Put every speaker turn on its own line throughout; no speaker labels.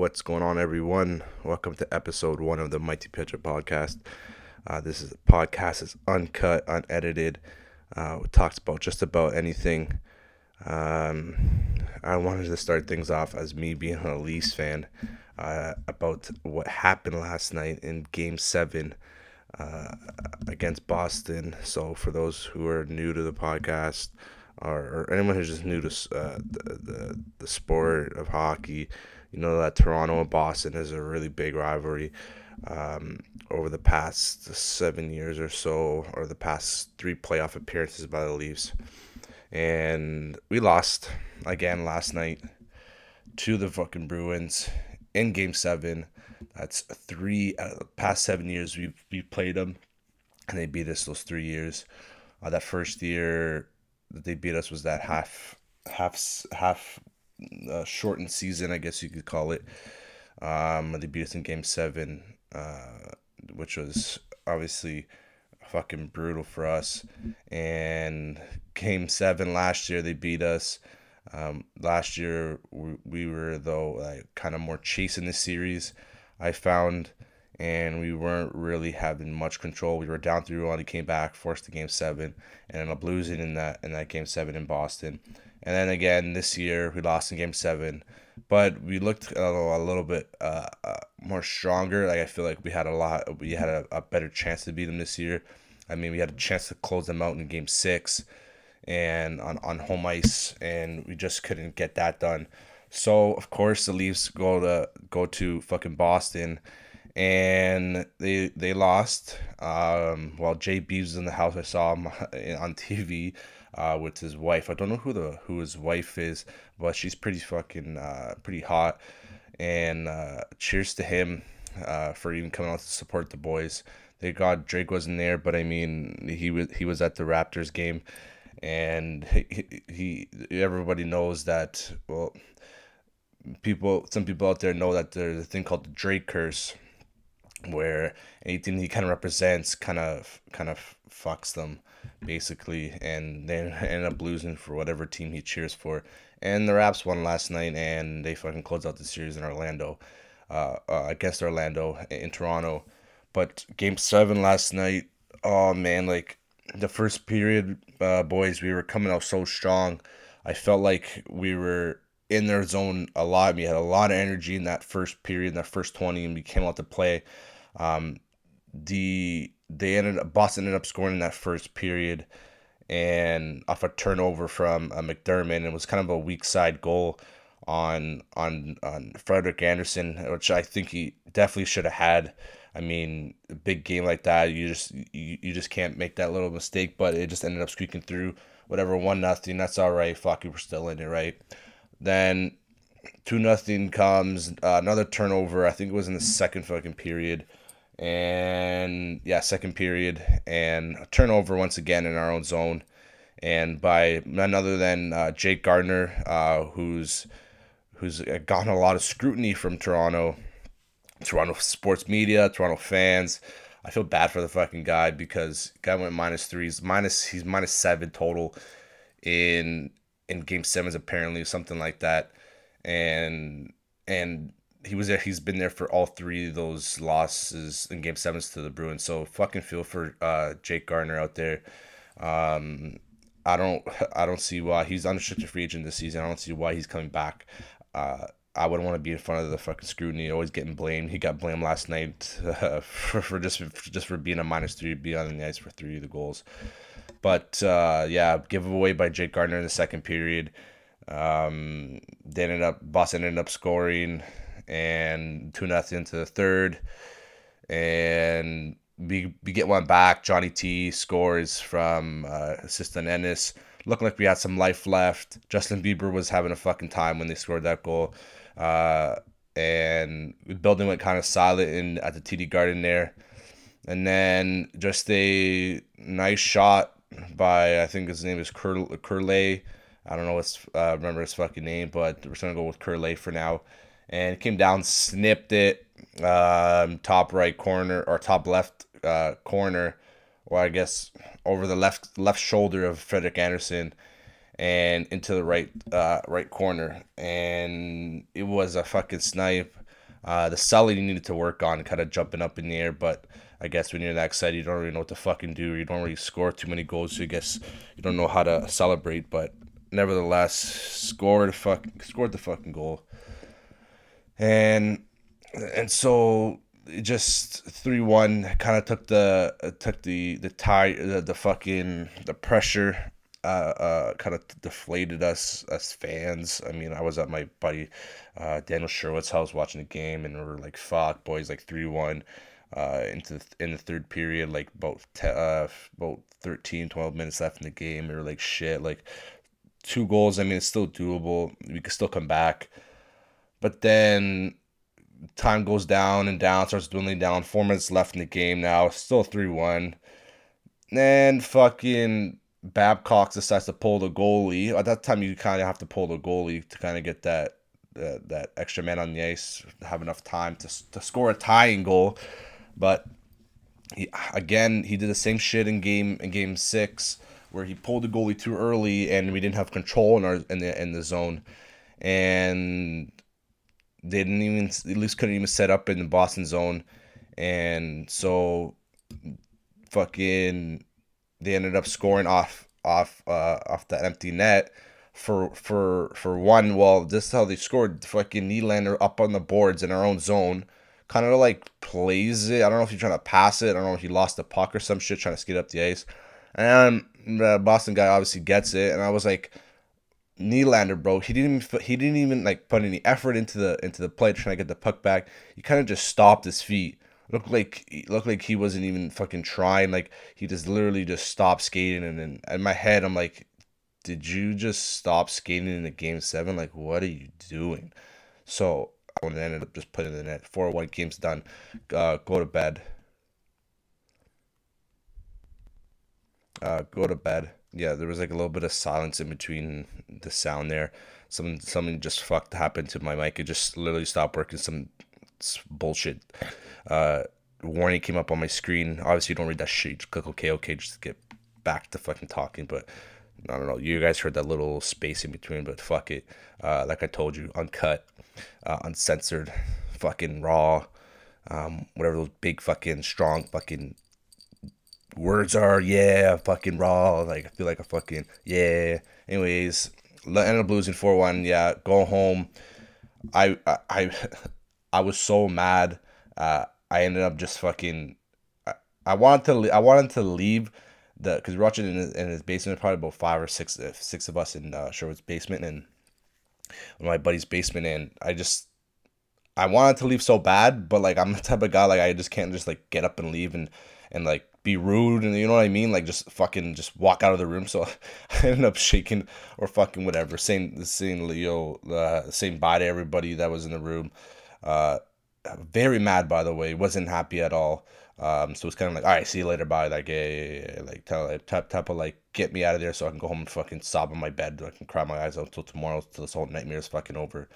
What's going on, everyone? Welcome to episode one of the Mighty Pitcher podcast. Uh, this is podcast is uncut, unedited. Uh, it talks about just about anything. Um, I wanted to start things off as me being a Leafs fan uh, about what happened last night in Game Seven uh, against Boston. So, for those who are new to the podcast, or, or anyone who's just new to uh, the, the the sport of hockey, you know that Toronto and Boston is a really big rivalry. Um, over the past seven years or so, or the past three playoff appearances by the Leafs, and we lost again last night to the fucking Bruins in Game Seven. That's three the past seven years we've we played them, and they beat us those three years. Uh, that first year that they beat us was that half half half uh, shortened season, I guess you could call it. Um, they beat us in Game Seven, uh, which was obviously fucking brutal for us. And Game Seven last year, they beat us. Um, last year, we, we were though like kind of more chasing the series. I found and we weren't really having much control. We were down three one. He came back, forced the game seven, and ended up losing in that in that game seven in Boston. And then again this year we lost in game seven, but we looked a little, bit uh, uh, more stronger. Like I feel like we had a lot, we had a, a better chance to beat them this year. I mean, we had a chance to close them out in game six, and on on home ice, and we just couldn't get that done. So of course the Leafs go to go to fucking Boston and they they lost. Um, while Jay Beeves in the house, I saw him on TV uh, with his wife. I don't know who the who his wife is, but she's pretty fucking uh, pretty hot. And uh, cheers to him uh, for even coming out to support the boys. They got Drake wasn't there, but I mean he was he was at the Raptors game, and he, he everybody knows that well people some people out there know that there's a thing called the Drake curse where anything he kind of represents kind of kind of fucks them basically and then end up losing for whatever team he cheers for and the raps won last night and they fucking closed out the series in orlando uh, uh, against orlando in toronto but game seven last night oh man like the first period uh, boys we were coming out so strong i felt like we were in their zone a lot. We had a lot of energy in that first period, in that first 20, and we came out to play. Um, the they ended up Boston ended up scoring in that first period, and off a turnover from uh, MacDermid. It was kind of a weak side goal on on on Frederik Andersen, which I think he definitely should have had. I mean, a big game like that, you just you, you just can't make that little mistake. But it just ended up squeaking through. Whatever, one nothing. That's all right. Fuck, you were still in it, right? Then two nothing comes. Uh, another turnover. I think it was in the second fucking period. And yeah, second period and turnover once again in our own zone, and by none other than uh, Jake Gardiner, uh, who's who's gotten a lot of scrutiny from Toronto, Toronto sports media, Toronto fans. I feel bad for the fucking guy because guy went minus threes, minus he's minus seven total in in game sevens apparently something like that and and he was there he's been there for all three of those losses in game sevens to the bruins so fucking feel for uh jake gardiner out there um i don't i don't see why he's unrestricted free agent this season i don't see why he's coming back uh I wouldn't want to be in front of the fucking scrutiny, always getting blamed. He got blamed last night uh, for, for just for, just for being a minus three, be on the ice for three of the goals. But uh, yeah, giveaway by Jake Gardiner in the second period. Um, they ended up Boston ended up scoring and two nothing into the third, and we we get one back. Johnny T scores from uh, assistant Ennis. Looking like we had some life left. Justin Bieber was having a fucking time when they scored that goal. Uh, and the building went kind of silent in at the TD Garden there. And then just a nice shot by I think his name is Cur- Curley. I don't know what's uh, remember his fucking name, but we're just gonna go with Curley for now. And came down, snipped it, um, top right corner or top left uh, corner, or I guess over the left left shoulder of Frederik Andersen, and into the right uh, right corner. And it was a fucking snipe. Uh, the you needed to work on, kind of jumping up in the air, but I guess when you're that excited, you don't really know what to fucking do. You don't really score too many goals, so I guess you don't know how to celebrate. But nevertheless, scored fuck scored the fucking goal, and and so just three one kind of took the took the the tie the, the fucking the pressure uh, uh, kind of deflated us as fans. I mean, I was at my buddy uh, Daniel Sherwood's house watching the game, and we are like, "Fuck, boys!" Like three one uh, into the, in the third period, like about te- uh, about 13, 12 minutes left in the game. We were like, "Shit!" Like two goals. I mean, it's still doable. We could still come back, but then time goes down and down, starts dwindling down. Four minutes left in the game now. Still 3 1. And fucking Babcock decides to pull the goalie. At that time, you kind of have to pull the goalie to kind of get that uh, that extra man on the ice, have enough time to, to score a tying goal. But he, again, he did the same shit in game in game six, where he pulled the goalie too early, and we didn't have control in our in the in the zone, and they didn't even at least couldn't even set up in the Boston zone, and so fucking they ended up scoring off off uh, off the empty net for for for one. Well, this is how they scored. Fucking Nylander up on the boards in our own zone, kind of like plays it. I don't know if he's trying to pass it. I don't know if he lost the puck or some shit trying to skate up the ice. And the Boston guy obviously gets it, and I was like, Nylander, bro, he didn't even he didn't even like put any effort into the into the play trying to get the puck back. He kind of just stopped his feet. Looked like looked like he wasn't even fucking trying. Like he just literally just stopped skating. And then in my head, I'm like, did you just stop skating in the game seven? Like, what are you doing? So I ended up just putting in the net. Four one game's done. Uh, go to bed. Uh, go to bed yeah, there was like a little bit of silence in between the sound there. Something something just fucked happened to my mic. It just literally stopped working. Some bullshit uh, warning came up on my screen. Obviously, you don't read that shit. Just click OK, OK, just get back to fucking talking. But I don't know. You guys heard that little space in between, but fuck it. Uh, like I told you, uncut, uh, uncensored, fucking raw. Um, whatever those big fucking strong fucking words are yeah fucking raw like i feel like a fucking yeah. Anyways ended up losing 4-1 yeah go home. I i i, I was so mad uh i ended up just fucking i, I wanted to i wanted to leave the because we're watching in his, in his basement probably about five or six six of us in uh, Sherwood's basement and my buddy's basement and i just i wanted to leave so bad but like i'm the type of guy like i just can't just like get up and leave and and like be rude and you know what I mean, like just fucking just walk out of the room. So I ended up shaking or fucking whatever, saying saying Leo, uh, saying bye to everybody that was in the room. Uh, very mad by the way, wasn't happy at all. Um, so it's kind of like, all right, see you later, bye. Like, yeah. like tell like, tap tap like get me out of there so I can go home and fucking sob on my bed. I can cry my eyes out until tomorrow, till this whole nightmare is fucking over.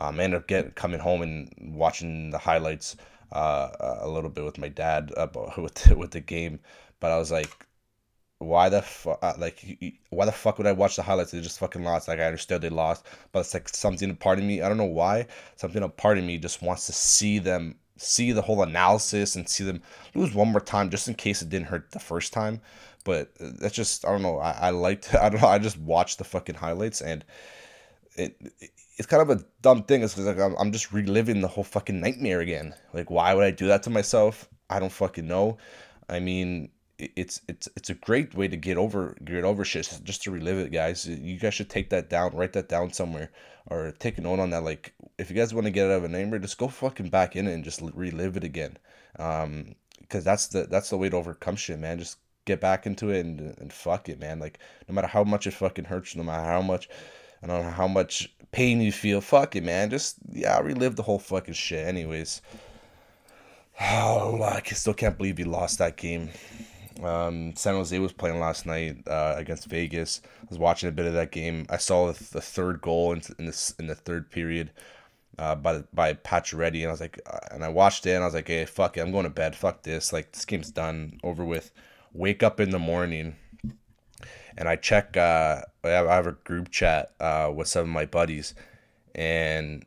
Um, I ended up getting coming home and watching the highlights uh, a little bit with my dad about with the, with the game, but I was like, why the fuck? Uh, like, why the fuck would I watch the highlights? They just fucking lost. Like, I understood they lost, but it's like something a part of me. I don't know why. Something a part of me just wants to see them see the whole analysis and see them lose one more time just in case it didn't hurt the first time. But that's just I don't know. I, I like to I don't know. I just watch the fucking highlights and it it's kind of a dumb thing. It's like I'm, I'm just reliving the whole fucking nightmare again. Like, why would I do that to myself? I don't fucking know. I mean, it's it's it's a great way to get over get over shit just to relive it guys you guys should take that down write that down somewhere or take a note on that like if you guys want to get out of a nightmare just go fucking back in it and just relive it again um because that's the that's the way to overcome shit man just get back into it and, and fuck it man like no matter how much it fucking hurts no matter how much I don't know how much pain you feel. Fuck it, man. Just yeah, relive the whole fucking shit. Anyways, oh, I still can't believe you lost that game. Um, San Jose was playing last night uh, against Vegas. I was watching a bit of that game. I saw the, the third goal in, in this in the third period uh, by by Pacioretty, and I was like, uh, and I watched it, and I was like, hey, fuck it, I'm going to bed. Fuck this. Like this game's done, over with. Wake up in the morning and I check. Uh, I have a group chat uh, with some of my buddies, and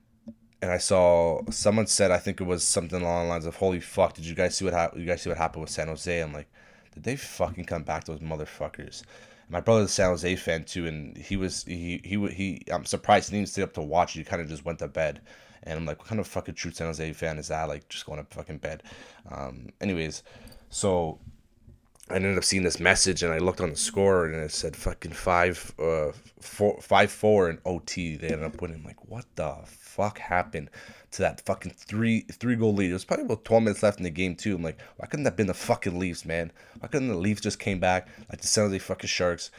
and I saw someone said I think it was something along the lines of "Holy fuck! Did you guys see what happened? You guys see what happened with San Jose?" I'm like, did they fucking come back those motherfuckers? My brother's a San Jose fan too, and he was he he he. I'm surprised he didn't stay up to watch. He kind of just went to bed, and I'm like, what kind of fucking true San Jose fan is that? Like just going to fucking bed. Um, anyways, so I ended up seeing this message and I looked on the score and it said fucking five, uh, four, five, four in OT. They ended up winning. like, what the fuck happened to that fucking three, three goal lead? It was probably about 12 minutes left in the game too. I'm like, why couldn't that been the fucking Leafs, man? Why couldn't the Leafs just came back like the San Jose fucking Sharks,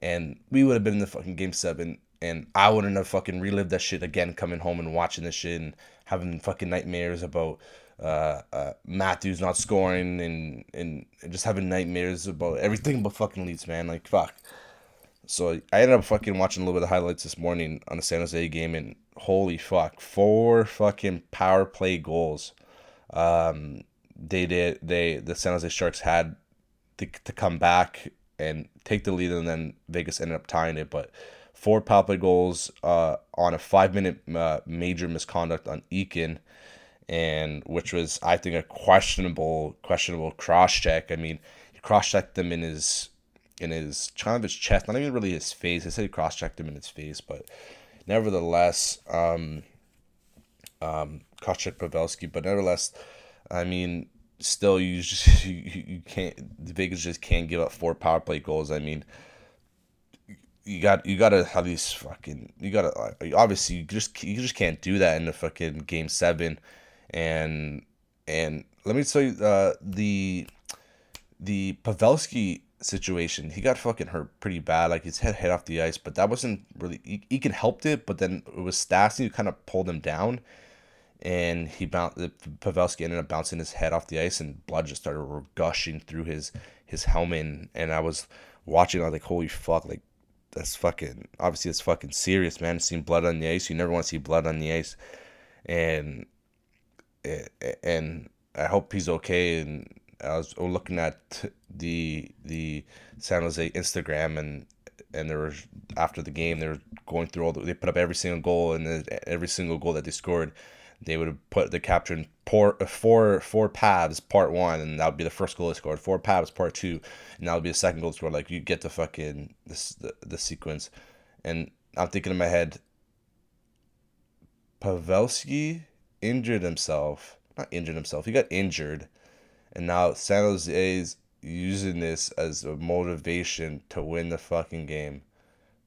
and we would have been in the fucking game seven, and I wouldn't have fucking relived that shit again, coming home and watching this shit and having fucking nightmares about uh, uh, Matthews not scoring and, and just having nightmares about everything but fucking Leafs, man. Like, fuck. So I ended up fucking watching a little bit of highlights this morning on the San Jose game, and holy fuck, four fucking power play goals. Um, they did. They the San Jose Sharks had to, to come back and take the lead, and then Vegas ended up tying it. But four power play goals uh, on a five minute uh, major misconduct on Eakin and which was I think a questionable questionable cross check. I mean, he cross checked them in his in his kind of his chest, not even really his face. He said he cross checked him in his face, but nevertheless, um, um, cross checked Pavelski. But nevertheless, I mean, still you just you, you can't the Vegas just can't give up four power play goals. I mean. You got you gotta have these fucking you gotta obviously you just you just can't do that in the fucking game seven and and let me tell you uh, the the Pavelski situation. He got fucking hurt pretty bad. Like his head hit off the ice, but that wasn't really. He, he can helped it, but then it was Stastny who kind of pulled him down, and he bounced. Pavelski ended up bouncing his head off the ice, and blood just started gushing through his his helmet. And, and I was watching. I was like, holy fuck! Like that's fucking obviously it's fucking serious, man. Seeing blood on the ice, you never want to see blood on the ice, and and I hope he's okay. And I was oh, looking at the the San Jose Instagram and and there was after the game they were going through all the, they put up every single goal and every single goal that they scored they would put the caption four four four Pavs part one and that would be the first goal they scored four Pavs part two and that would be the second goal scored like you get the fucking this the, the sequence and I'm thinking in my head Pavelski injured himself. Not injured himself. He got injured, and now San Jose is using this as a motivation to win the fucking game.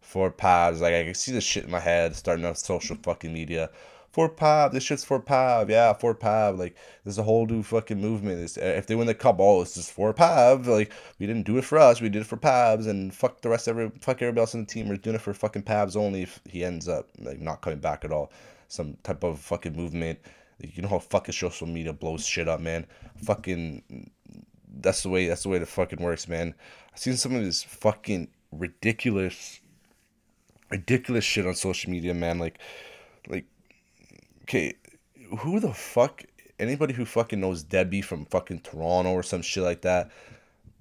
Four Pav, like I can see the shit in my head starting on social fucking media. For Pav, this shit's for Pav, yeah, for Pav. Like there's a whole new fucking movement. It's, uh, if they win the cup, oh, it's just for Pav. Like we didn't do it for us, we did it for Pavs, and fuck the rest of every fuck everybody else on the team. We're doing it for fucking Pavs only. If he ends up like not coming back at all some type of fucking movement. You know how fucking social media blows shit up, man. Fucking, that's the way. That's the way the fucking works, man. I've seen some of this fucking ridiculous, ridiculous shit on social media, man. Like, like, okay, who the fuck? Anybody who fucking knows Debbie from fucking Toronto or some shit like that,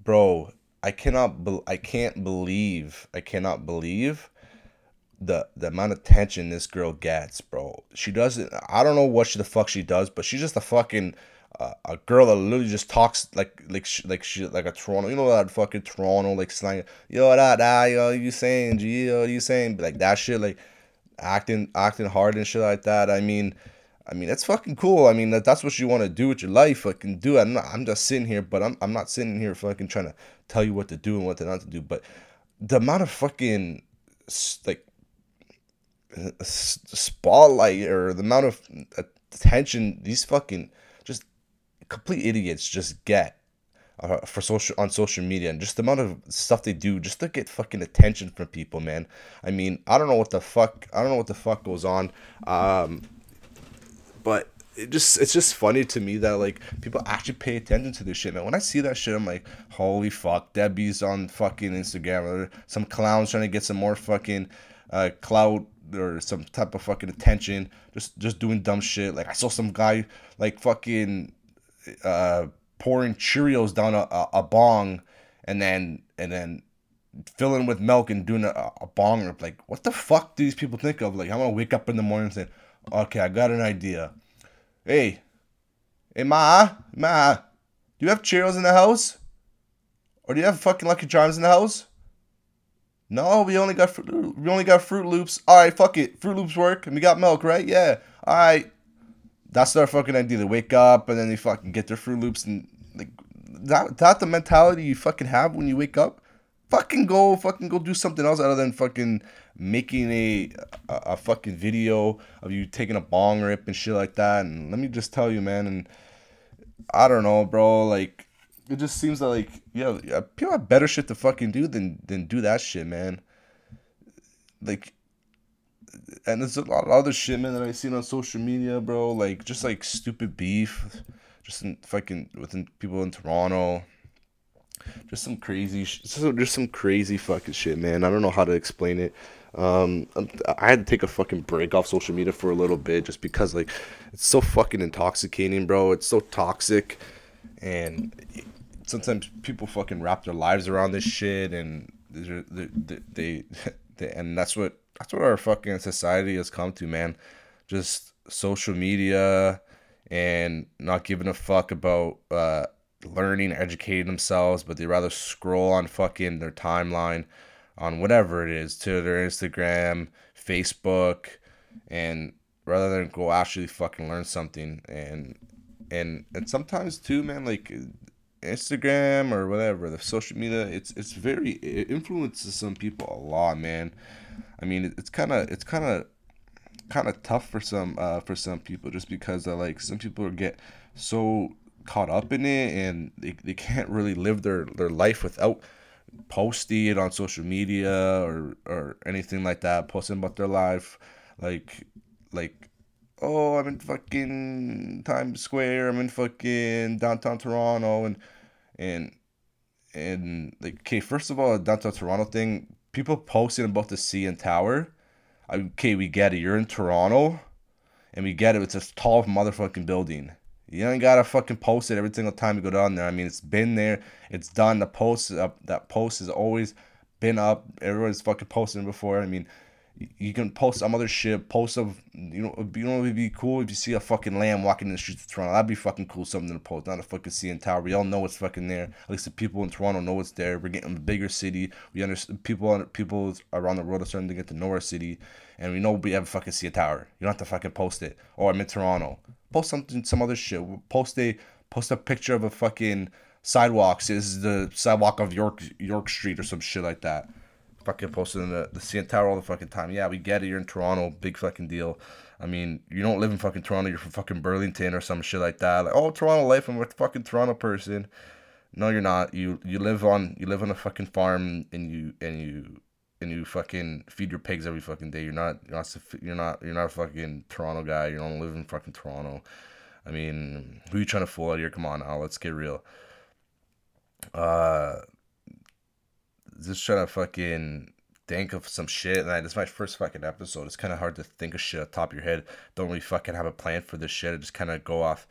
bro. I cannot. Be- I can't believe. I cannot believe the the amount of attention this girl gets, bro. She doesn't. I don't know what she the fuck she does, but she's just a fucking uh, a girl that literally just talks like like she, like she like a Toronto. You know that fucking Toronto like slang. Yo that that yo you saying yo you saying like that shit like acting acting hard and shit like that. I mean. I mean, that's fucking cool. I mean, that, that's what you want to do with your life. Fucking do it. I'm, not, I'm just sitting here, but I'm, I'm not sitting here fucking trying to tell you what to do and what to not to do. But the amount of fucking, like, uh, spotlight or the amount of uh, attention these fucking just complete idiots just get uh, for social on social media and just the amount of stuff they do just to get fucking attention from people man i mean i don't know what the fuck i don't know what the fuck goes on um but it just it's just funny to me that like people actually pay attention to this shit man when i see that shit i'm like holy fuck debbie's on fucking instagram or some clowns trying to get some more fucking uh cloud or some type of fucking attention, just just doing dumb shit. Like I saw some guy like fucking uh, pouring Cheerios down a, a, a bong, and then and then filling with milk and doing a, a bong. Like what the fuck do these people think of? Like I'm gonna wake up in the morning and say, Okay, I got an idea. Hey, hey, ma, ma, do you have Cheerios in the house? Or do you have fucking Lucky Charms in the house? No, we only got we only got Fruit Loops. All right, fuck it. Fruit Loops work, and we got milk, right? Yeah. All right. That's their fucking idea. They wake up and then they fucking get their Fruit Loops and like that. That the mentality you fucking have when you wake up. Fucking go, fucking go do something else other than fucking making a, a, a fucking video of you taking a bong rip and shit like that. And let me just tell you, man. And I don't know, bro. Like it just seems that like yeah, people have better shit to fucking do than than do that shit, man. Like, and there's a lot of other shit, man, that I've seen on social media, bro. Like just like stupid beef, just in fucking within people in Toronto. Just some crazy, sh- just some crazy fucking shit, man. I don't know how to explain it. Um, I had to take a fucking break off social media for a little bit just because like it's so fucking intoxicating, bro. It's so toxic, and sometimes people fucking wrap their lives around this shit, and they, they, they, they and that's what that's what our fucking society has come to, man. Just social media and not giving a fuck about uh, learning, educating themselves, but they rather scroll on fucking their timeline on whatever it is, to their Instagram, Facebook, and rather than go actually fucking learn something and and and sometimes too, man, like Instagram or whatever, the social media, it's it's very it influences some people a lot, man. I mean, it's kind of it's kind of kind of tough for some uh for some people just because uh, like some people get so caught up in it and they, they can't really live their their life without posting it on social media or or anything like that posting about their life. Like like oh i'm in fucking times square i'm in fucking downtown toronto and and and like okay, first of all, downtown Toronto thing, people posting about the CN Tower. Okay, we get it. You're in Toronto, and we get it. It's a tall motherfucking building. You ain't gotta fucking post it every single time you go down there. I mean, it's been there. It's done. The post up. That post has always been up. Everyone's fucking posting before. I mean, you can post some other shit. Post of you know you know it'd be cool if you see a fucking lamb walking in the streets of Toronto. That'd be fucking cool. Something to post. Not a fucking CN Tower. We all know it's fucking there. At least the people in Toronto know it's there. We're getting a bigger city. We understand people people around the world are starting to get to know our city, and we know we have a fucking CN Tower. You don't have to fucking post it. Or I'm in Toronto. Post something, some other shit. Post a post a picture of a fucking sidewalk. This is the sidewalk of York York Street or some shit like that fucking posting the the CN Tower all the fucking time. Yeah, we get it. You're in Toronto, big fucking deal. I mean, you don't live in fucking Toronto. You're from fucking Burlington or some shit like that. Like, oh, Toronto life. I'm a fucking Toronto person. No, you're not. You you live on you live on a fucking farm and you and you and you fucking feed your pigs every fucking day. You're not you're not you're not you're not a fucking Toronto guy. You don't live in fucking Toronto. I mean, who you trying to fool out here? Come on now, let's get real. Uh, just trying to fucking think of some shit. And this my first fucking episode. It's kind of hard to think of shit on top of your head. Don't really fucking have a plan for this shit. I just kind of go off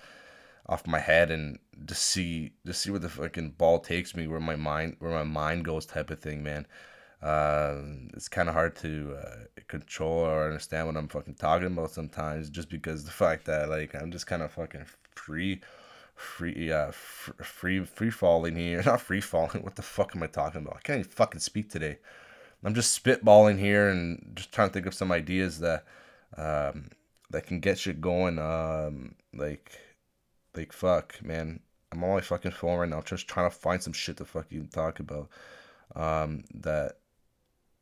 off my head and just see just see where the fucking ball takes me, where my mind where my mind goes, type of thing, man. Uh, it's kind of hard to uh, control or understand what I'm fucking talking about sometimes, just because the fact that like I'm just kind of fucking free free uh free free falling here. Not free falling. What the fuck am i talking about? I can't even fucking speak today. I'm just spitballing here and just trying to think of some ideas that um that can get shit going um like like fuck man. I'm on my fucking phone right now I'm just trying to find some shit to fucking talk about um that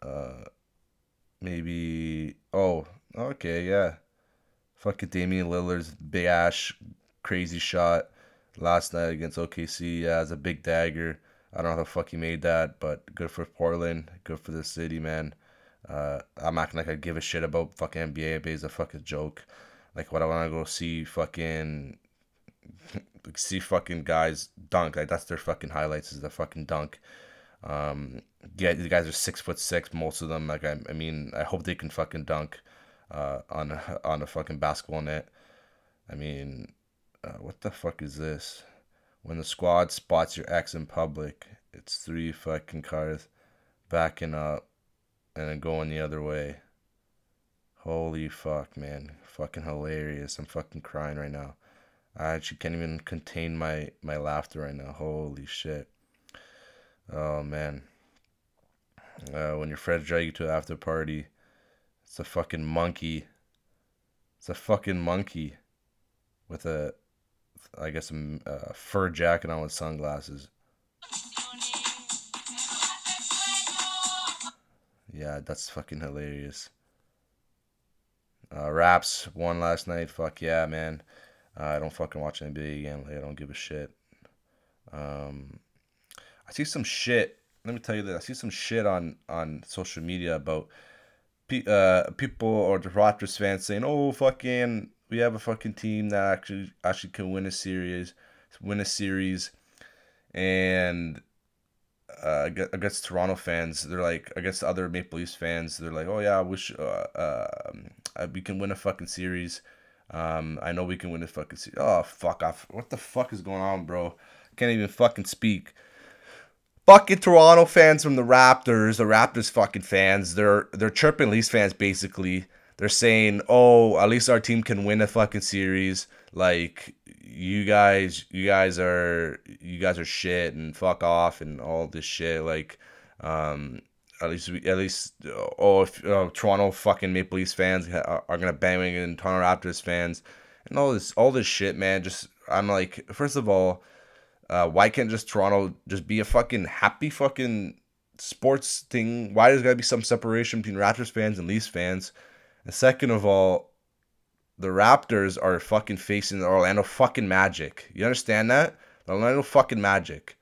uh maybe oh okay yeah. Fucking Damian Lillard's big ass crazy shot last night against OKC as a big dagger. I don't know how the fuck he made that, but good for Portland, good for the city, man. Uh, I'm acting like I give a shit about fucking NBA. NBA is a fucking joke. Like, what I want to go see fucking see fucking guys dunk. Like that's their fucking highlights is the fucking dunk. Um, yeah, the guys are six foot six, most of them. Like I, I mean, I hope they can fucking dunk uh, on on a fucking basketball net. I mean, uh, what the fuck is this? When the squad spots your ex in public, it's three fucking cars backing up and then going the other way. Holy fuck, man. Fucking hilarious. I'm fucking crying right now. I actually can't even contain my, my laughter right now. Holy shit. Oh, man. Uh, when your friends drag you to an after party, it's a fucking monkey. It's a fucking monkey with a, I guess, a, a fur jacket on with sunglasses. Yeah, that's fucking hilarious. Uh, Raps won last night. Fuck yeah, man. Uh, I don't fucking watch NBA again. Like, I don't give a shit. Um, I see some shit. Let me tell you this. I see some shit on on social media about pe- uh, people or the Raptors fans saying, "Oh, fucking, we have a fucking team that actually actually can win a series, win a series," and uh, against Toronto fans, they're like against other Maple Leafs fans, they're like, "Oh yeah, I wish uh, uh, we can win a fucking series." Um, I know we can win a fucking series. Oh fuck off! What the fuck is going on, bro? Can't even fucking speak. Fucking Toronto fans from the Raptors, the Raptors fucking fans. They're they're chirping Leafs fans basically. They're saying, "Oh, at least our team can win a fucking series." Like you guys, you guys are you guys are shit and fuck off and all this shit. Like, um, at least we, at least oh, if uh, Toronto fucking Maple Leafs fans are, are gonna bang in Toronto Raptors fans and all this all this shit, man. Just I'm like, first of all, uh, why can't just Toronto just be a fucking happy fucking sports thing? Why does gotta be some separation between Raptors fans and Leafs fans? And second of all, the Raptors are fucking facing the Orlando fucking Magic. You understand that? The Orlando fucking Magic.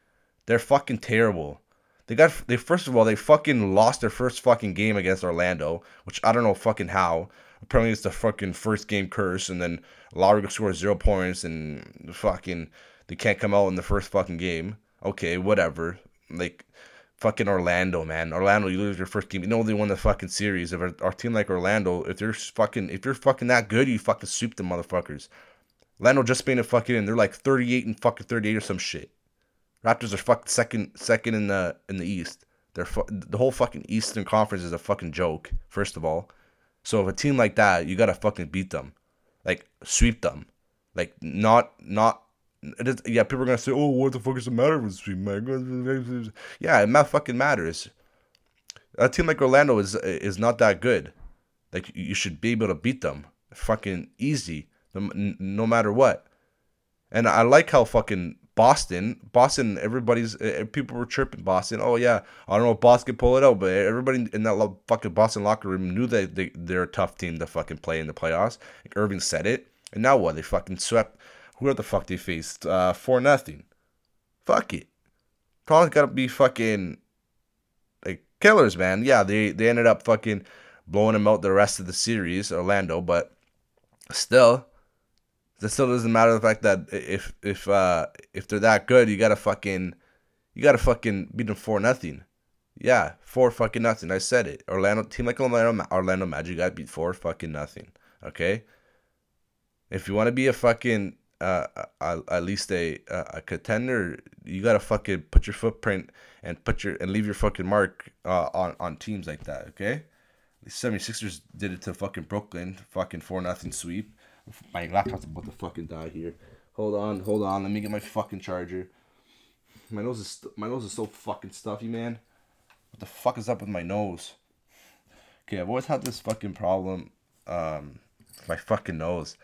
They're fucking terrible. They got they first of all they fucking lost their first fucking game against Orlando, which I don't know fucking how. Apparently it's the fucking first game curse, and then Lowry scores zero points, and fucking they can't come out in the first fucking game. Okay, whatever. Like fucking Orlando, man. Orlando, you lose your first game. You know they won the fucking series. If our, team like Orlando, if they're fucking if you're fucking that good, you fucking sweep them motherfuckers. Orlando just made a fucking and they're like 38 and fucking 38 or some shit. Raptors are fucking second second in the in the East. They're fu- the whole fucking Eastern Conference is a fucking joke. First of all, so if a team like that, you gotta fucking beat them, like sweep them, like not not yeah, people are gonna say, "Oh, what the fuck is the matter if sweep man?" Yeah, it fucking matters. A team like Orlando is is not that good. Like you should be able to beat them, fucking easy, no, no matter what. And I like how fucking Boston, Boston, everybody's people were chirping Boston. Oh yeah, I don't know if Boston can pull it out, but everybody in that fucking Boston locker room knew that they they're a tough team to fucking play in the playoffs. Like Irving said it, and now what? They fucking swept who the fuck they faced? Uh, for nothing. Fuck it. Toronto's gotta be fucking like killers, man. Yeah, they they ended up fucking blowing them out the rest of the series, Orlando, but still, that still doesn't matter the fact that if if uh if they're that good, you gotta fucking you gotta fucking beat them for nothing. Yeah, four fucking nothing. I said it. Orlando team like Orlando Orlando Magic got beat four fucking nothing. Okay. If you want to be a fucking uh, at least a a contender, you gotta fucking put your footprint and put your and leave your fucking mark uh, on on teams like that. Okay, the 76ers did it to fucking Brooklyn, fucking four nothing sweep. My laptop's about to fucking die here. Hold on, hold on. Let me get my fucking charger. My nose is st- my nose is so fucking stuffy, man. What the fuck is up with my nose? Okay, I've always had this fucking problem. Um, my fucking nose.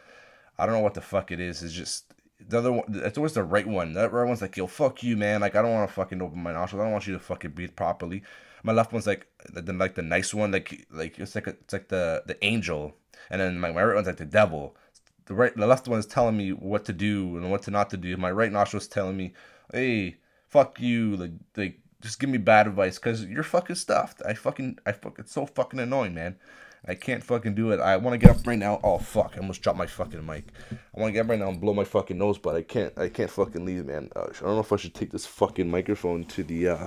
I don't know what the fuck it is. It's just the other one. It's always the right one. The right one's like, yo, fuck you, man. Like I don't want to fucking open my nostrils. I don't want you to fucking breathe properly. My left one's like the like the nice one. Like like it's like a, it's like the the angel, and then my, my right one's like the devil. The right the left one's telling me what to do and what to not to do. My right nostril's telling me, hey, fuck you. Like like just give me bad advice because you're fucking stuffed. I fucking I fuck. It's so fucking annoying, man. I can't fucking do it. I want to get up right now. Oh fuck! I almost dropped my fucking mic. I want to get up right now and blow my fucking nose, but I can't. I can't fucking leave, man. Uh, I don't know if I should take this fucking microphone to the uh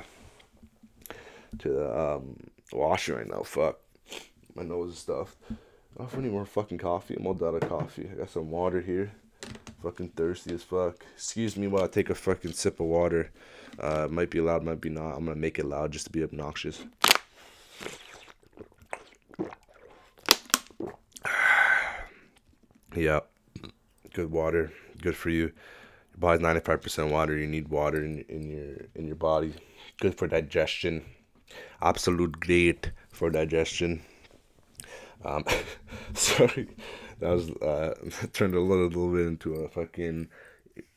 to the um washer right now. Fuck, my nose is stuffed. I don't have any more fucking coffee. I'm all out of coffee. I got some water here. Fucking thirsty as fuck. Excuse me while I take a fucking sip of water. Uh, might be loud, might be not. I'm gonna make it loud just to be obnoxious. Yeah, good water, good for you. Your body's ninety five percent water. You need water in in your in your body. Good for digestion. Absolute great for digestion. Um, sorry, that was uh, turned a little, little bit into a fucking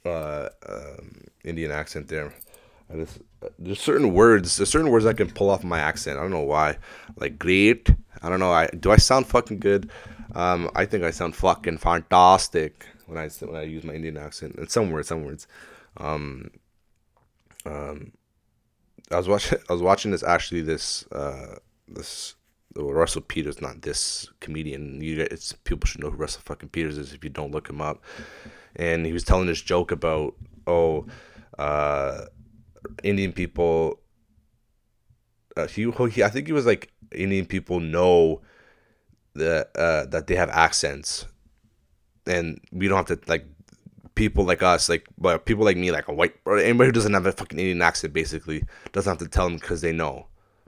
uh, um, Indian accent there. I just there's certain words, there's certain words I can pull off my accent. I don't know why. Like great. I don't know. I do I sound fucking good? Um, I think I sound fucking fantastic when I when I use my Indian accent. And some words, some words. Um, um, I was watching. I was watching this actually. This uh, this Russell Peters, not this comedian. You it's people should know who Russell fucking Peters is if you don't look him up. And he was telling this joke about oh, uh, Indian people. Uh, he, he I think he was like Indian people know that uh, that they have accents, and we don't have to like people like us, like but people like me, like a white or anybody who doesn't have a fucking Indian accent, basically doesn't have to tell them because they know.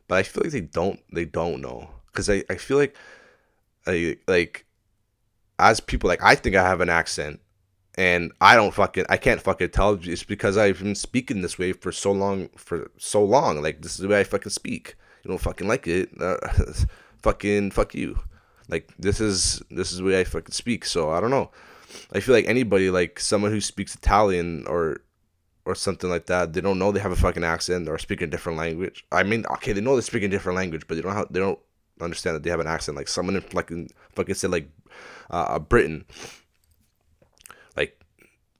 But I feel like they don't. They don't know. Because I, I feel like I like as people like I think I have an accent and I don't fucking I can't fucking tell it's because I've been speaking this way for so long for so long. Like this is the way I fucking speak. You don't fucking like it uh, fucking fuck you like this is this is the way I fucking speak so I don't know. I feel like anybody like someone who speaks Italian or or something like that they don't know they have a fucking accent or speak a different language. I mean okay they know they speak a different language but they don't have they don't understand that they have an accent. Like someone in like fucking say like uh, Britain like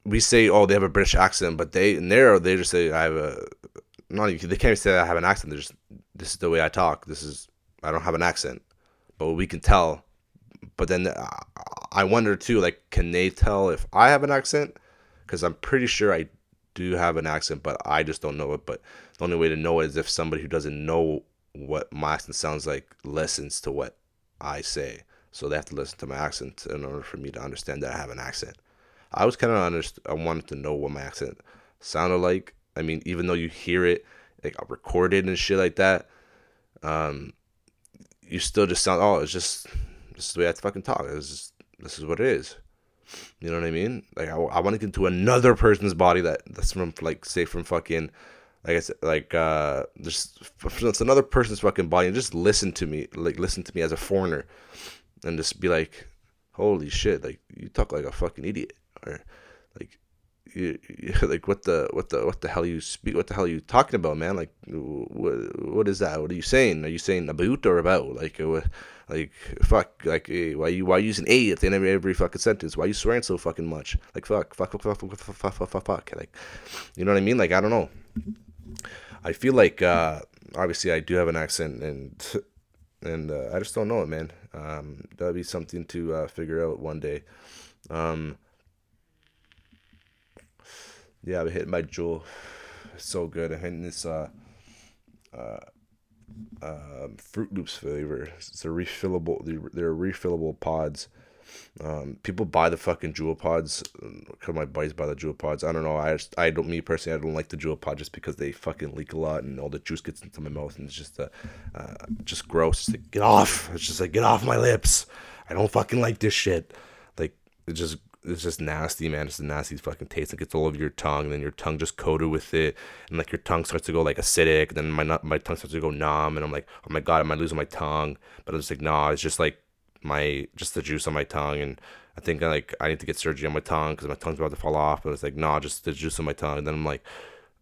we say oh they have a British accent but they in there they just say I have a not even they can't say I have an accent they're just this is the way I talk this is I don't have an accent but we can tell but then uh, I wonder too like can they tell if I have an accent because I'm pretty sure I do have an accent but I just don't know it but the only way to know it is if somebody who doesn't know what my accent sounds like listens to what I say. So they have to listen to my accent in order for me to understand that I have an accent. I was kind of underst- I wanted to know what my accent sounded like. I mean, even though you hear it like recorded and shit like that, um, you still just sound. Oh, it's just this is the way I have to fucking talk. It's this is what it is. You know what I mean? Like I, I want to get into another person's body that that's from like say from fucking like I said, like uh, just it's another person's fucking body, and just listen to me, like listen to me as a foreigner, and just be like, holy shit, like you talk like a fucking idiot, or like like what the what the what the hell you speak what the hell you talking about man like what what is that what are you saying are you saying about or about like uh, like fuck like eh, why you why you using a at the end of every fucking sentence why you swearing so fucking much like fuck fuck fuck fuck fuck fuck fuck fuck, fuck, fuck. like you know what I mean like I don't know I feel like uh, obviously I do have an accent and and uh, I just don't know it, man. Um, that'll be something to uh, figure out one day. Um, yeah, I'm hitting my Juul. so good. I'm hitting this uh, uh, uh, Fruit Loops flavor. It's a refillable. They're refillable pods. Um, people buy the fucking Juul pods. Cause my buddies buy the Juul pods. I don't know. I just, I don't. Me personally, I don't like the Juul pod just because they fucking leak a lot and all the juice gets into my mouth and it's just uh, uh just gross. Like, get off. It's just like get off my lips. I don't fucking like this shit. Like it just it's just nasty, man. It's a nasty fucking taste. It gets all over your tongue, and then your tongue just coated with it, and like your tongue starts to go like acidic. And then my my tongue starts to go numb, and I'm like, oh my god, am I losing my tongue? But I'm just like, nah, it's just like my just the juice on my tongue, and I think like I need to get surgery on my tongue because my tongue's about to fall off. But it's like, nah, just the juice on my tongue. And then I'm like,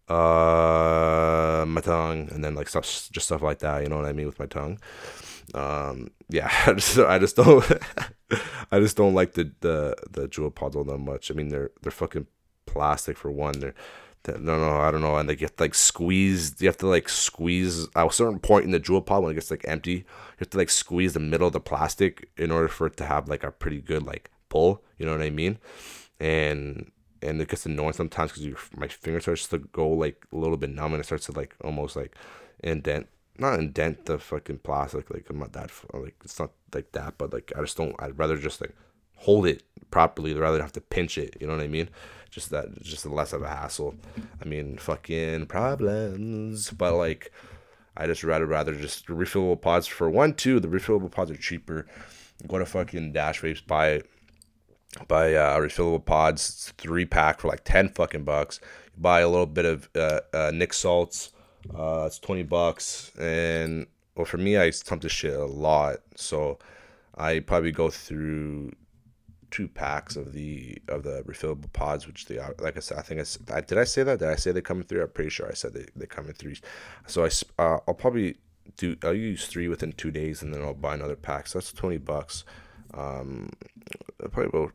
uh, my tongue, and then like stuff, just stuff like that. You know what I mean with my tongue. Um, yeah, I just, I just don't, I just don't like the the the Juul pods all that much. I mean, they're they're fucking plastic for one. They're no, no, I don't know. And they get like squeezed. You have to like squeeze at a certain point in the Juul pod when it gets like empty. You have to like squeeze the middle of the plastic in order for it to have like a pretty good like pull. You know what I mean? And and it gets annoying sometimes because my finger starts to go like a little bit numb and it starts to like almost like indent, not indent the fucking plastic. Like I'm not that like it's not like that, but like I just don't. I'd rather just like hold it properly rather than have to pinch it. You know what I mean? just that just less of a hassle. I mean, fucking problems, but like I just rather rather just refillable pods for one two. The refillable pods are cheaper. Go to fucking Dash Vapes, buy buy uh, refillable pods. Three pack for like ten fucking bucks. Buy a little bit of uh, uh, nic salts. Uh, it's twenty bucks, and well, for me, I pump this shit a lot, so I probably go through two packs of the of the refillable pods, which they are. Like I said, I think I did I say that? Did I say they come in three? I'm pretty sure I said they, they come in threes. So I uh, I'll probably do I'll use three within two days, and then I'll buy another pack. So that's twenty bucks. Um, probably about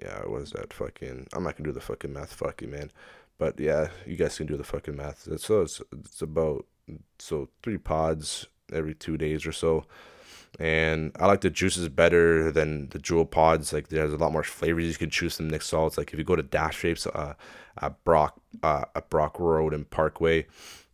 yeah. What is that? Fucking I'm not gonna do the fucking math. Fuck you, man. But yeah, you guys can do the fucking math. So it's it's about so three pods every two days or so and I like the juices better than the Juul pods. Like there's a lot more flavors you can choose from nic salts. Like if you go to Dash Vapes uh, at Brock uh, at Brock Road and Parkway,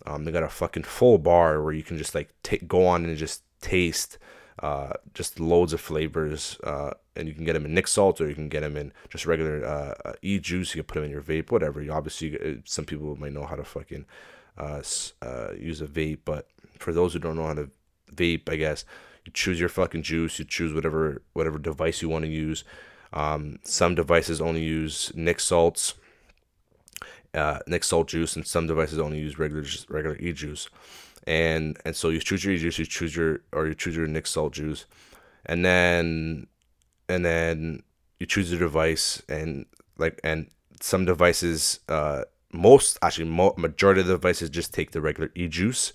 um, they got a fucking full bar where you can just like take go on and just taste uh, just loads of flavors. Uh, and you can get them in nic salt or you can get them in just regular uh, uh e juice. You can put them in your vape, whatever. You obviously uh, some people might know how to fucking uh, uh, use a vape, but for those who don't know how to vape, I guess you choose your fucking juice. You choose whatever whatever device you want to use. Um, some devices only use nic salts, uh, nic salt juice, and some devices only use regular regular e juice. And and so you choose your juice, you choose your or you choose your nic salt juice, and then and then you choose your device and like and some devices uh most actually mo- majority of the devices just take the regular e juice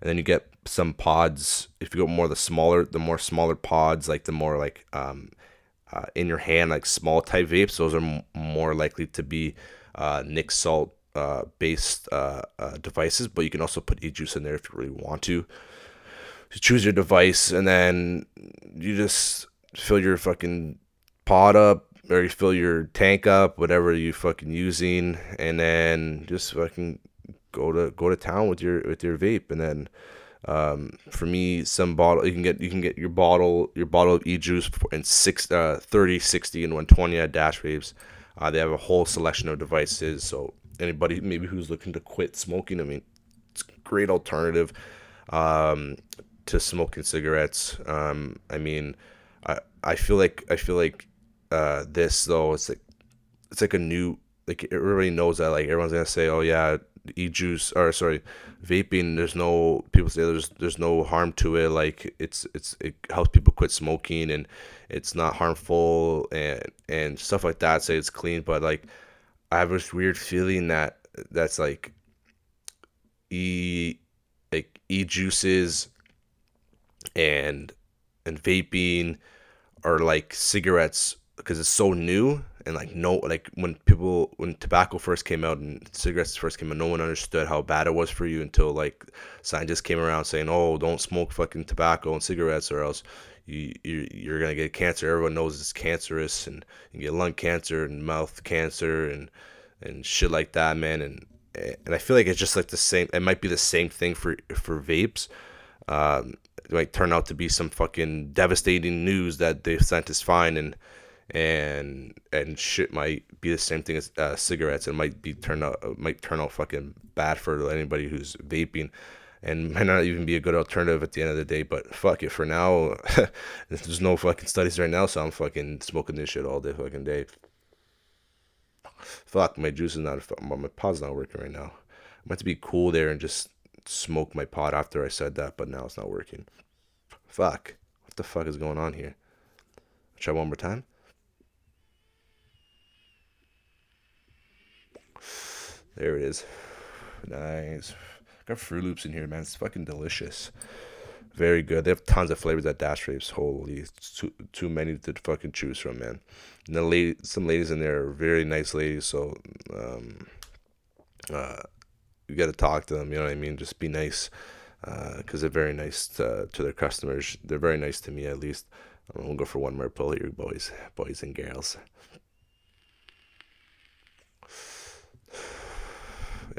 and then you get some pods. If you go more the smaller, the more smaller pods, like the more like um, uh, in your hand, like small type vapes, those are m- more likely to be uh, nic salt uh, based uh, uh, devices. But you can also put e juice in there if you really want to. You choose your device, and then you just fill your fucking pod up, or you fill your tank up, whatever you fucking using, and then just fucking go to go to town with your with your vape, and then um, for me, some bottle you can get you can get your bottle your bottle of e juice in six, uh, 30, 60, and 120 at Dash Vapes. Uh, they have a whole selection of devices. So anybody maybe who's looking to quit smoking, I mean, it's a great alternative um, to smoking cigarettes. Um, I mean, I I feel like I feel like uh, this though it's like it's like a new like everybody knows that like everyone's gonna say oh yeah e-juice or sorry vaping there's no people say there's there's no harm to it. Like it's it's it helps people quit smoking and it's not harmful and and stuff like that say it's clean. But like i have this weird feeling that that's like e like e-juices and and vaping are like cigarettes because it's so new and like no like when people when tobacco first came out and cigarettes first came out no one understood how bad it was for you until like scientists came around saying oh don't smoke fucking tobacco and cigarettes or else you, you you're gonna get cancer. Everyone knows it's cancerous and you get lung cancer and mouth cancer and and shit like that man. And and I feel like it's just like the same it might be the same thing for for vapes. Um, it might turn out to be some fucking devastating news that the scientists find and and and shit might be the same thing as uh, cigarettes. It might be turn out might turn out fucking bad for anybody who's vaping, and might not even be a good alternative at the end of the day. But fuck it, for now, there's no fucking studies right now, so I'm fucking smoking this shit all day fucking day. Fuck, my juice is not my pod's not working right now. I meant to be cool there and just smoke my pod after I said that, but now it's not working. Fuck, what the fuck is going on here? Try one more time. There it is. Nice. Got Fruit Loops in here, man. It's fucking delicious. Very good. They have tons of flavors at Dash Vapes. Holy, too too many to fucking choose from, man. And the lady, some ladies in there are very nice ladies. So, um, uh, you got to talk to them. You know what I mean? Just be nice, because uh, they're very nice to, to their customers. They're very nice to me, at least. Gonna go for one more pull here, boys, boys and girls.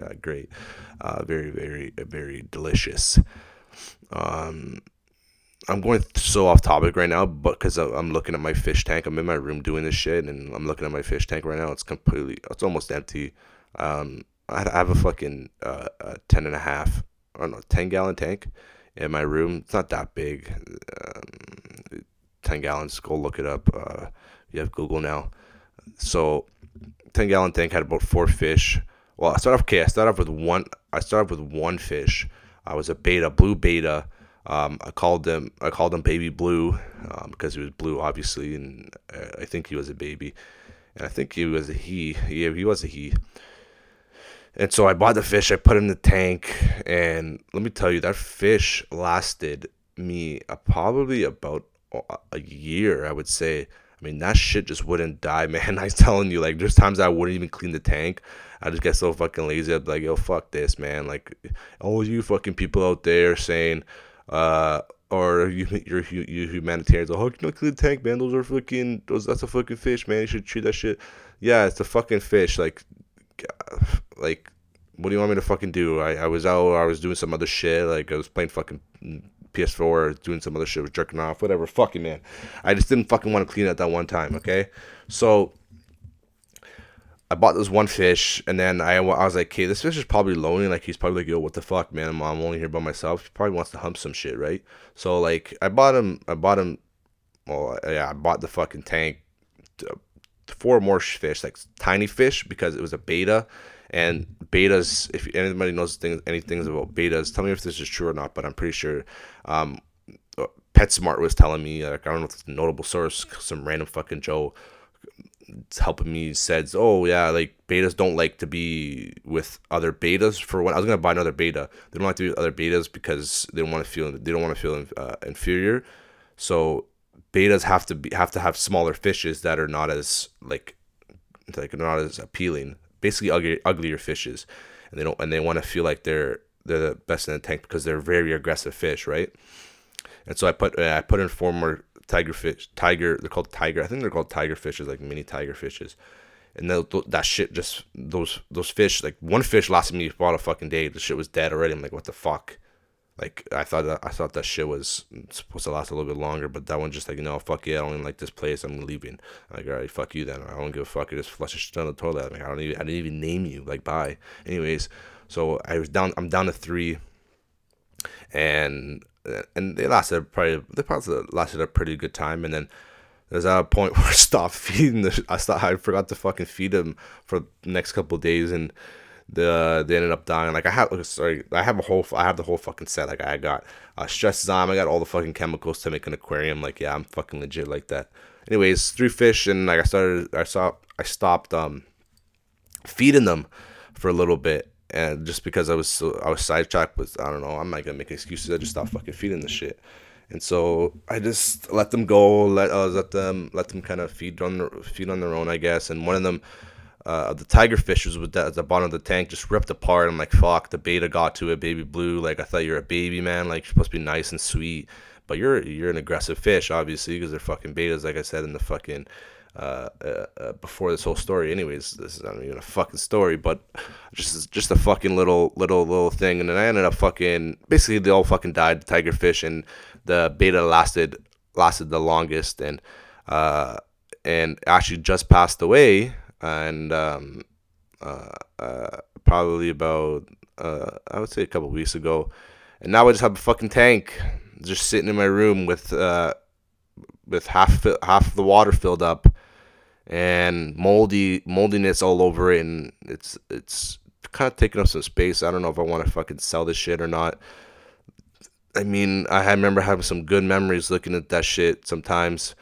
Uh, great, uh, very very very delicious. Um, I'm going so off topic right now, but because I'm looking at my fish tank, I'm in my room doing this shit, and I'm looking at my fish tank right now. It's completely, it's almost empty. Um, I have a fucking uh, a ten and a half, I don't know, ten gallon tank in my room. It's not that big. Um, ten gallons. Go look it up. Uh, You have Google now. So, 10 gallon tank had about four fish. Well, I started off, okay, I started off with one, I started with one fish. I was a betta, blue betta. Um, I called them, I called him baby blue um, because he was blue, obviously, and uh, I think he was a baby. And I think he was a he. Yeah, he was a he. And so I bought the fish, I put in the tank, and let me tell you, that fish lasted me uh, probably about a year, I would say. I mean, that shit just wouldn't die, man. I'm telling you, like, there's times I wouldn't even clean the tank. I just get so fucking lazy. I'd be like, yo, fuck this, man. Like, all you fucking people out there saying, uh, or you, you're you, you humanitarians. Oh, you clean the tank, man? Those are fucking, those, that's a fucking fish, man. You should treat that shit. Yeah, it's a fucking fish. Like, like, what do you want me to fucking do? I, I was out, I was doing some other shit. Like, I was playing fucking PS4, doing some other shit, was jerking off, whatever. Fucking man, I just didn't fucking want to clean it that one time. Okay, so I bought this one fish, and then I, I was like, okay, this fish is probably lonely. Like, he's probably like, yo, what the fuck, man? I'm, I'm only here by myself. He probably wants to hump some shit, right? So, like, I bought him, I bought him, well, uh, yeah, I bought the fucking tank, uh, four more fish, like tiny fish, because it was a betta. And bettas, if anybody knows things, anything about bettas, tell me if this is true or not, but I'm pretty sure. Um, PetSmart was telling me, like, I don't know if it's a notable source, some random fucking Joe helping me says, "Oh yeah, like bettas don't like to be with other bettas." For when I was gonna buy another betta, they don't like to be with other bettas because they don't want to feel they don't want to feel uh, inferior. So bettas have to be have to have smaller fishes that are not as like like not as appealing. Basically, ugly, uglier fishes, and they don't and they want to feel like they're they're the best in the tank because they're very aggressive fish, right? And so I put I put in four more tiger fish, tiger. They're called tiger. I think they're called tiger fishes, like mini tiger fishes. And that shit just those those fish like one fish lasted me about a fucking day. The shit was dead already. I'm like, what the fuck? Like I thought that I thought that shit was supposed to last a little bit longer, but that one just like know fuck yeah, I don't even like this place. I'm leaving. I'm like all right, fuck you then. I don't give a fuck. You just flush it down the toilet. Like I don't even I didn't even name you. Like bye. Anyways, so I was down. I'm down to three, and and they lasted probably they probably lasted a pretty good time, and then there's a point where I stopped feeding the I stopped I forgot to fucking feed them for the next couple days, and the they ended up dying. Like I have sorry, I have a whole I have the whole fucking set. Like I got uh, stress zyme, I got all the fucking chemicals to make an aquarium. Like yeah, I'm fucking legit like that. Anyways, three fish, and like I started I saw I stopped um feeding them for a little bit and just because I was so I was sidetracked with I don't know I'm not gonna make excuses I just stopped fucking feeding the shit, and so I just let them go let uh, let them let them kind of feed on their, feed on their own I guess and one of them uh, the tiger fishes with that at the bottom of the tank just ripped apart I'm like fuck the betta got to it baby blue like I thought you're a baby man like you're supposed to be nice and sweet but you're you're an aggressive fish obviously because they're fucking bettas like I said in the fucking uh, uh, uh, before this whole story. Anyways, this is not even a fucking story, but just just a fucking little little little thing. And then I ended up fucking basically they all fucking died. The tigerfish and the betta lasted lasted the longest, and uh, and actually just passed away. And um, uh, uh, probably about uh, I would say a couple weeks ago. And now I just have a fucking tank just sitting in my room with with half half the water filled up and moldy moldiness all over it, and it's it's kind of taking up some space. I don't know if I want to fucking sell this shit or not. I mean, I remember having some good memories looking at that shit sometimes.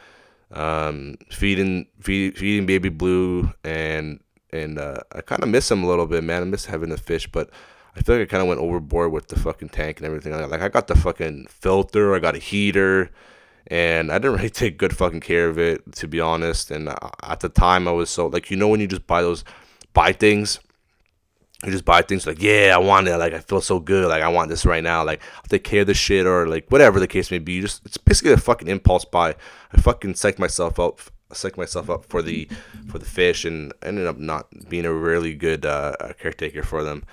Um, feeding feed, feeding baby blue and and uh, I kind of miss him a little bit, man. I miss having the fish, but I feel like I kind of went overboard with the fucking tank and everything. Like I got the fucking filter, I got a heater, and I didn't really take good fucking care of it to be honest. And uh, at the time, I was so like you know when you just buy those buy things, you just buy things like yeah I want it like I feel so good like I want this right now like I'll take care of this shit or like whatever the case may be. You just it's basically a fucking impulse buy. I fucking psyched myself up psyched myself up for the for the fish and ended up not being a really good uh, caretaker for them.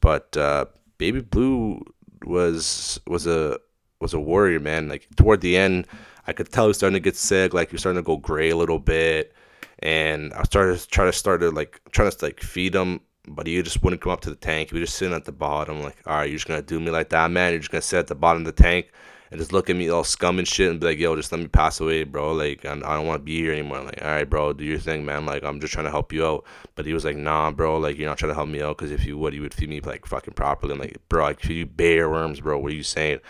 But uh, Baby Blue was was a was a warrior, man. Like toward the end, I could tell he was starting to get sick. Like he was starting to go gray a little bit, and I started to try to start to like trying to like feed him, but he just wouldn't come up to the tank. He was just sitting at the bottom. Like, all right, you're just gonna do me like that, man. You're just gonna sit at the bottom of the tank and just look at me all scum and shit and be like, yo, just let me pass away, bro. Like, I, don't want to be here anymore. I'm like, all right, bro, do your thing, man. Like, I'm just trying to help you out. But he was like, nah, bro, like, you're not trying to help me out because if you would, you would feed me, like, fucking properly. I'm like, bro, I feed you bear worms, bro. What are you saying?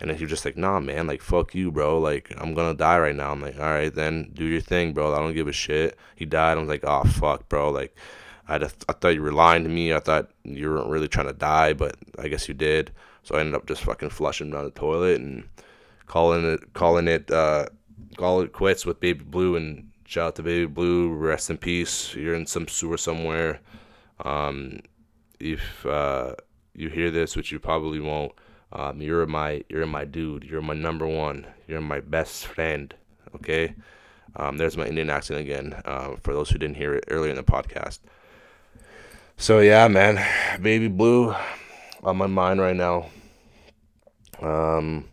And then he was just like, nah, man, like, fuck you, bro. Like, I'm gonna die right now. I'm like, all right, then do your thing, bro. I don't give a shit. He died. I was like, oh, fuck, bro. Like, I, I thought you were lying to me. I thought you weren't really trying to die, but I guess you did. So I ended up just fucking flushing down the toilet and calling it calling it uh, call it quits with Baby Blue and shout out to Baby Blue. Rest in peace. You're in some sewer somewhere. Um, if uh, you hear this, which you probably won't, um, you're my you're my dude. You're my number one. You're my best friend. Okay. Um, there's my Indian accent again. Uh, for those who didn't hear it earlier in the podcast. So yeah, man, Baby Blue on my mind right now. Um,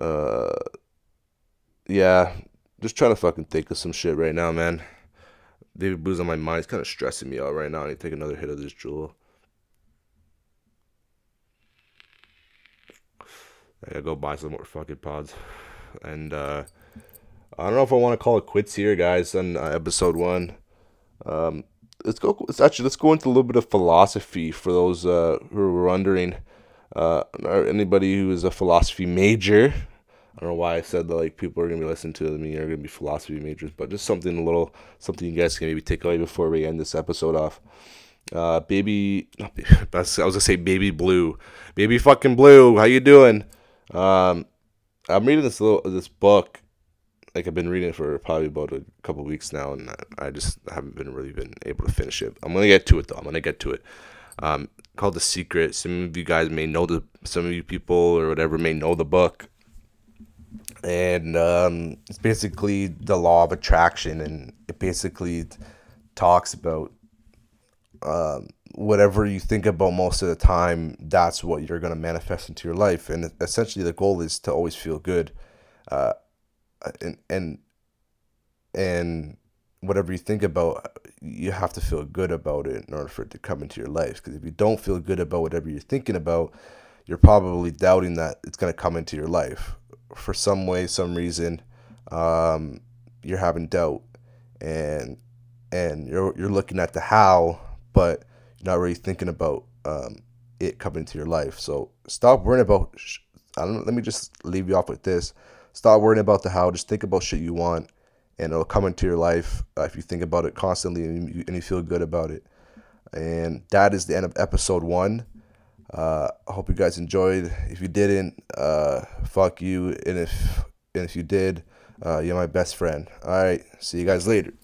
uh, yeah, just trying to fucking think of some shit right now, man. Baby Blue's on my mind. It's kind of stressing me out right now. I need to take another hit of this Juul. I gotta go buy some more fucking pods. And uh, I don't know if I want to call it quits here, guys, on uh, episode one. Um, let's go. Let's actually let's go into a little bit of philosophy for those uh, who are wondering. Uh, anybody who is a philosophy major. I don't know why I said that. Like people are gonna be listening to me are gonna be philosophy majors, but just something a little something you guys can maybe take away before we end this episode off. Uh, baby, baby I was gonna say baby blue, baby fucking blue. How you doing? Um, I'm reading this little this book like I've been reading it for probably about a couple weeks now, and I just haven't been really been able to finish it. I'm gonna get to it though. I'm gonna get to it. Um, called The Secret. Some of you guys may know the. Some of you people or whatever may know the book. And um, it's basically the law of attraction, and it basically talks about um, whatever you think about most of the time. That's what you're gonna manifest into your life, and essentially the goal is to always feel good. Uh, and and and whatever you think about you have to feel good about it in order for it to come into your life. Because if you don't feel good about whatever you're thinking about you're probably doubting that it's going to come into your life. For some way some reason um, you're having doubt and and you're you're looking at the how but you're not really thinking about um, it coming into your life. So stop worrying about I don't let me just leave you off with this Stop worrying about the how. Just think about shit you want, and it'll come into your life uh, if you think about it constantly and you, and you, feel good about it. And that is the end of episode one. Uh, I hope you guys enjoyed. If you didn't, uh, fuck you. And if and if you did, uh, you're my best friend. All right. See you guys later.